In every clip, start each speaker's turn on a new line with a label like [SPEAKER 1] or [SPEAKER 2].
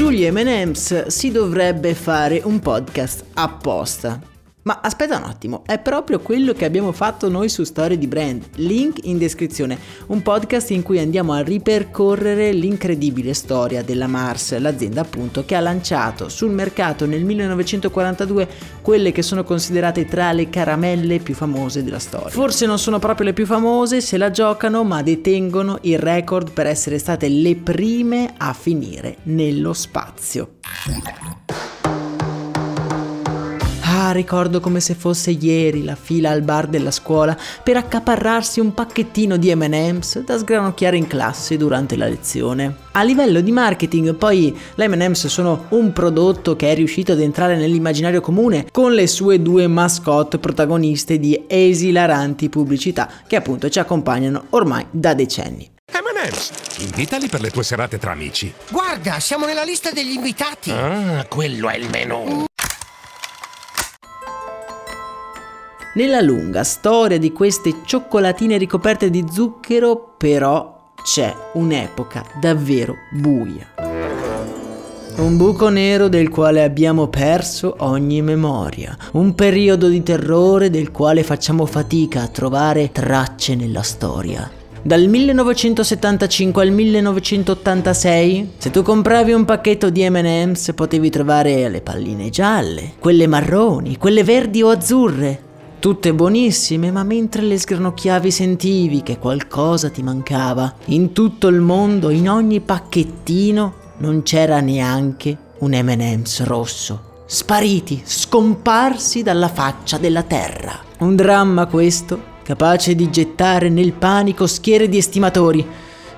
[SPEAKER 1] Sugli MMs si dovrebbe fare un podcast apposta. Ma aspetta un attimo, è proprio quello che abbiamo fatto noi su Storie di Brand. Link in descrizione, un podcast in cui andiamo a ripercorrere l'incredibile storia della Mars, l'azienda appunto che ha lanciato sul mercato nel 1942 quelle che sono considerate tra le caramelle più famose della storia. Forse non sono proprio le più famose, se la giocano, ma detengono il record per essere state le prime a finire nello spazio. Ah, ricordo come se fosse ieri la fila al bar della scuola per accaparrarsi un pacchettino di MM's da sgranocchiare in classe durante la lezione. A livello di marketing, poi, le MM's sono un prodotto che è riuscito ad entrare nell'immaginario comune con le sue due mascotte protagoniste di esilaranti pubblicità che appunto ci accompagnano ormai da decenni.
[SPEAKER 2] M&M's, invitali per le tue serate tra amici.
[SPEAKER 3] Guarda, siamo nella lista degli invitati.
[SPEAKER 2] Ah, quello è il menù.
[SPEAKER 1] Nella lunga storia di queste cioccolatine ricoperte di zucchero, però, c'è un'epoca davvero buia. Un buco nero del quale abbiamo perso ogni memoria, un periodo di terrore del quale facciamo fatica a trovare tracce nella storia. Dal 1975 al 1986, se tu compravi un pacchetto di MM's potevi trovare le palline gialle, quelle marroni, quelle verdi o azzurre, tutte buonissime, ma mentre le sgranocchiavi sentivi che qualcosa ti mancava. In tutto il mondo, in ogni pacchettino, non c'era neanche un MM's rosso. Spariti, scomparsi dalla faccia della terra. Un dramma questo, capace di gettare nel panico schiere di estimatori,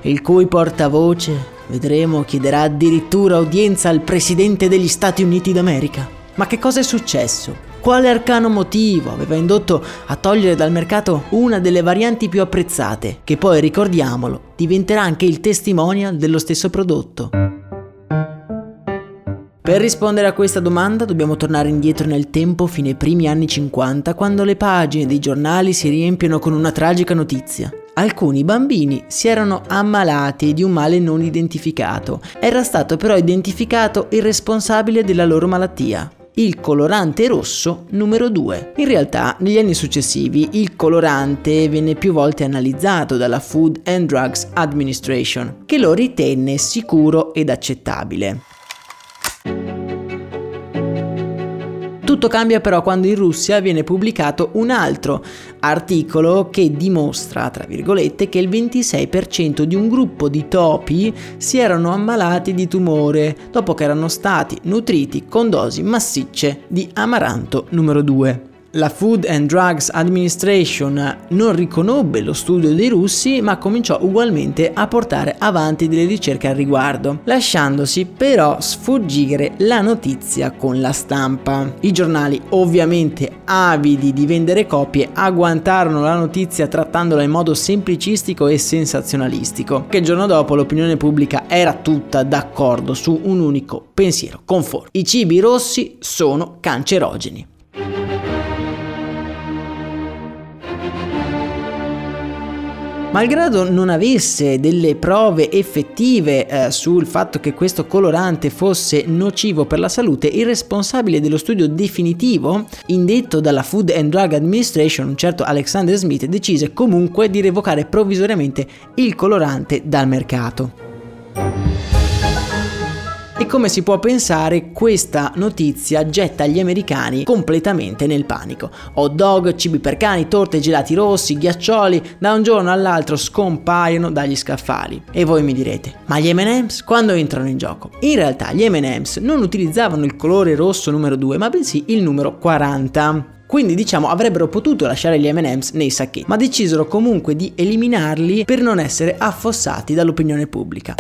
[SPEAKER 1] il cui portavoce, vedremo, chiederà addirittura udienza al Presidente degli Stati Uniti d'America. Ma che cosa è successo? Quale arcano motivo aveva indotto a togliere dal mercato una delle varianti più apprezzate, che poi, ricordiamolo, diventerà anche il testimonial dello stesso prodotto? Per rispondere a questa domanda dobbiamo tornare indietro nel tempo fino ai primi anni 50, quando le pagine dei giornali si riempiono con una tragica notizia. Alcuni bambini si erano ammalati di un male non identificato. Era stato però identificato il responsabile della loro malattia, il colorante rosso numero 2. In realtà, negli anni successivi, il colorante venne più volte analizzato dalla Food and Drugs Administration, che lo ritenne sicuro ed accettabile. Tutto cambia però quando in Russia viene pubblicato un altro articolo che dimostra, tra virgolette, che il 26% di un gruppo di topi si erano ammalati di tumore dopo che erano stati nutriti con dosi massicce di amaranto numero 2. La Food and Drugs Administration non riconobbe lo studio dei russi ma cominciò ugualmente a portare avanti delle ricerche al riguardo, lasciandosi però sfuggire la notizia con la stampa. I giornali, ovviamente avidi di vendere copie, agguantarono la notizia trattandola in modo semplicistico e sensazionalistico, che il giorno dopo l'opinione pubblica era tutta d'accordo su un unico pensiero conforme. I cibi rossi sono cancerogeni. Malgrado non avesse delle prove effettive eh, sul fatto che questo colorante fosse nocivo per la salute, il responsabile dello studio definitivo, indetto dalla Food and Drug Administration, un certo Alexander Smith, decise comunque di revocare provvisoriamente il colorante dal mercato. E come si può pensare, questa notizia getta gli americani completamente nel panico. Hot dog, cibi per cani, torte, gelati rossi, ghiaccioli, da un giorno all'altro scompaiono dagli scaffali. E voi mi direte, ma gli MM's quando entrano in gioco? In realtà gli MM's non utilizzavano il colore rosso numero 2, ma bensì il numero 40. Quindi diciamo avrebbero potuto lasciare gli MM's nei sacchetti, ma decisero comunque di eliminarli per non essere affossati dall'opinione pubblica.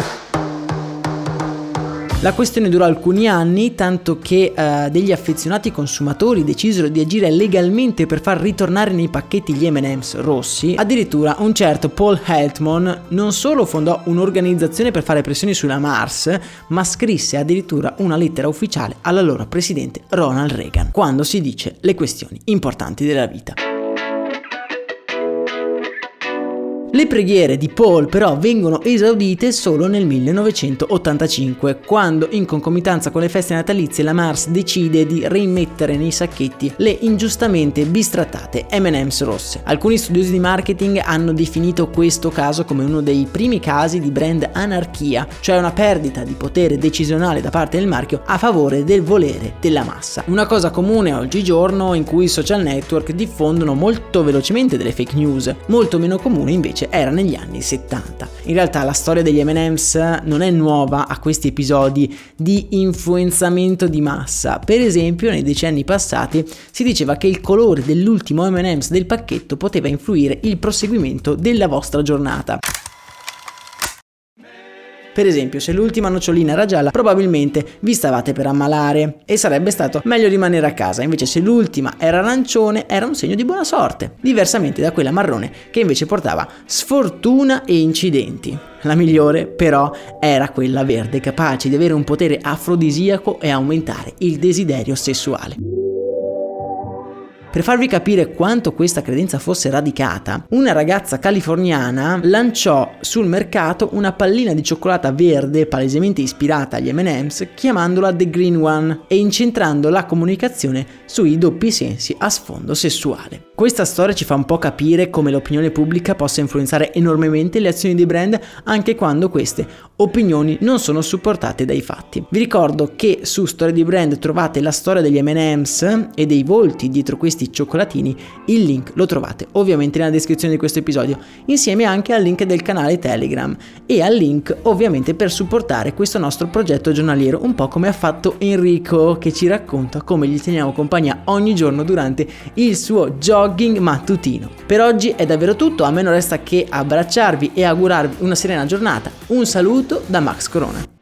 [SPEAKER 1] La questione durò alcuni anni, tanto che eh, degli affezionati consumatori decisero di agire legalmente per far ritornare nei pacchetti gli MM's rossi. Addirittura un certo Paul Heltman non solo fondò un'organizzazione per fare pressioni sulla Mars, ma scrisse addirittura una lettera ufficiale all'allora presidente Ronald Reagan, quando si dice le questioni importanti della vita. Le preghiere di Paul però vengono esaudite solo nel 1985, quando in concomitanza con le feste natalizie la Mars decide di rimettere nei sacchetti le ingiustamente bistrattate M&M's rosse. Alcuni studiosi di marketing hanno definito questo caso come uno dei primi casi di brand anarchia, cioè una perdita di potere decisionale da parte del marchio a favore del volere della massa. Una cosa comune oggigiorno in cui i social network diffondono molto velocemente delle fake news, molto meno comune invece invece era negli anni 70. In realtà la storia degli MM's non è nuova a questi episodi di influenzamento di massa. Per esempio, nei decenni passati si diceva che il colore dell'ultimo MM's del pacchetto poteva influire il proseguimento della vostra giornata. Per esempio, se l'ultima nocciolina era gialla, probabilmente vi stavate per ammalare e sarebbe stato meglio rimanere a casa. Invece, se l'ultima era arancione, era un segno di buona sorte, diversamente da quella marrone che invece portava sfortuna e incidenti. La migliore, però, era quella verde, capace di avere un potere afrodisiaco e aumentare il desiderio sessuale. Per farvi capire quanto questa credenza fosse radicata, una ragazza californiana lanciò sul mercato una pallina di cioccolata verde palesemente ispirata agli MM's chiamandola The Green One e incentrando la comunicazione sui doppi sensi a sfondo sessuale. Questa storia ci fa un po' capire come l'opinione pubblica possa influenzare enormemente le azioni dei brand anche quando queste opinioni non sono supportate dai fatti. Vi ricordo che su Storia di Brand trovate la storia degli M&M's e dei volti dietro questi cioccolatini, il link lo trovate ovviamente nella descrizione di questo episodio, insieme anche al link del canale Telegram e al link ovviamente per supportare questo nostro progetto giornaliero, un po' come ha fatto Enrico che ci racconta come gli teniamo compagnia ogni giorno durante il suo jogging mattutino. Per oggi è davvero tutto, a me non resta che abbracciarvi e augurarvi una serena giornata. Un saluto da Max Corona.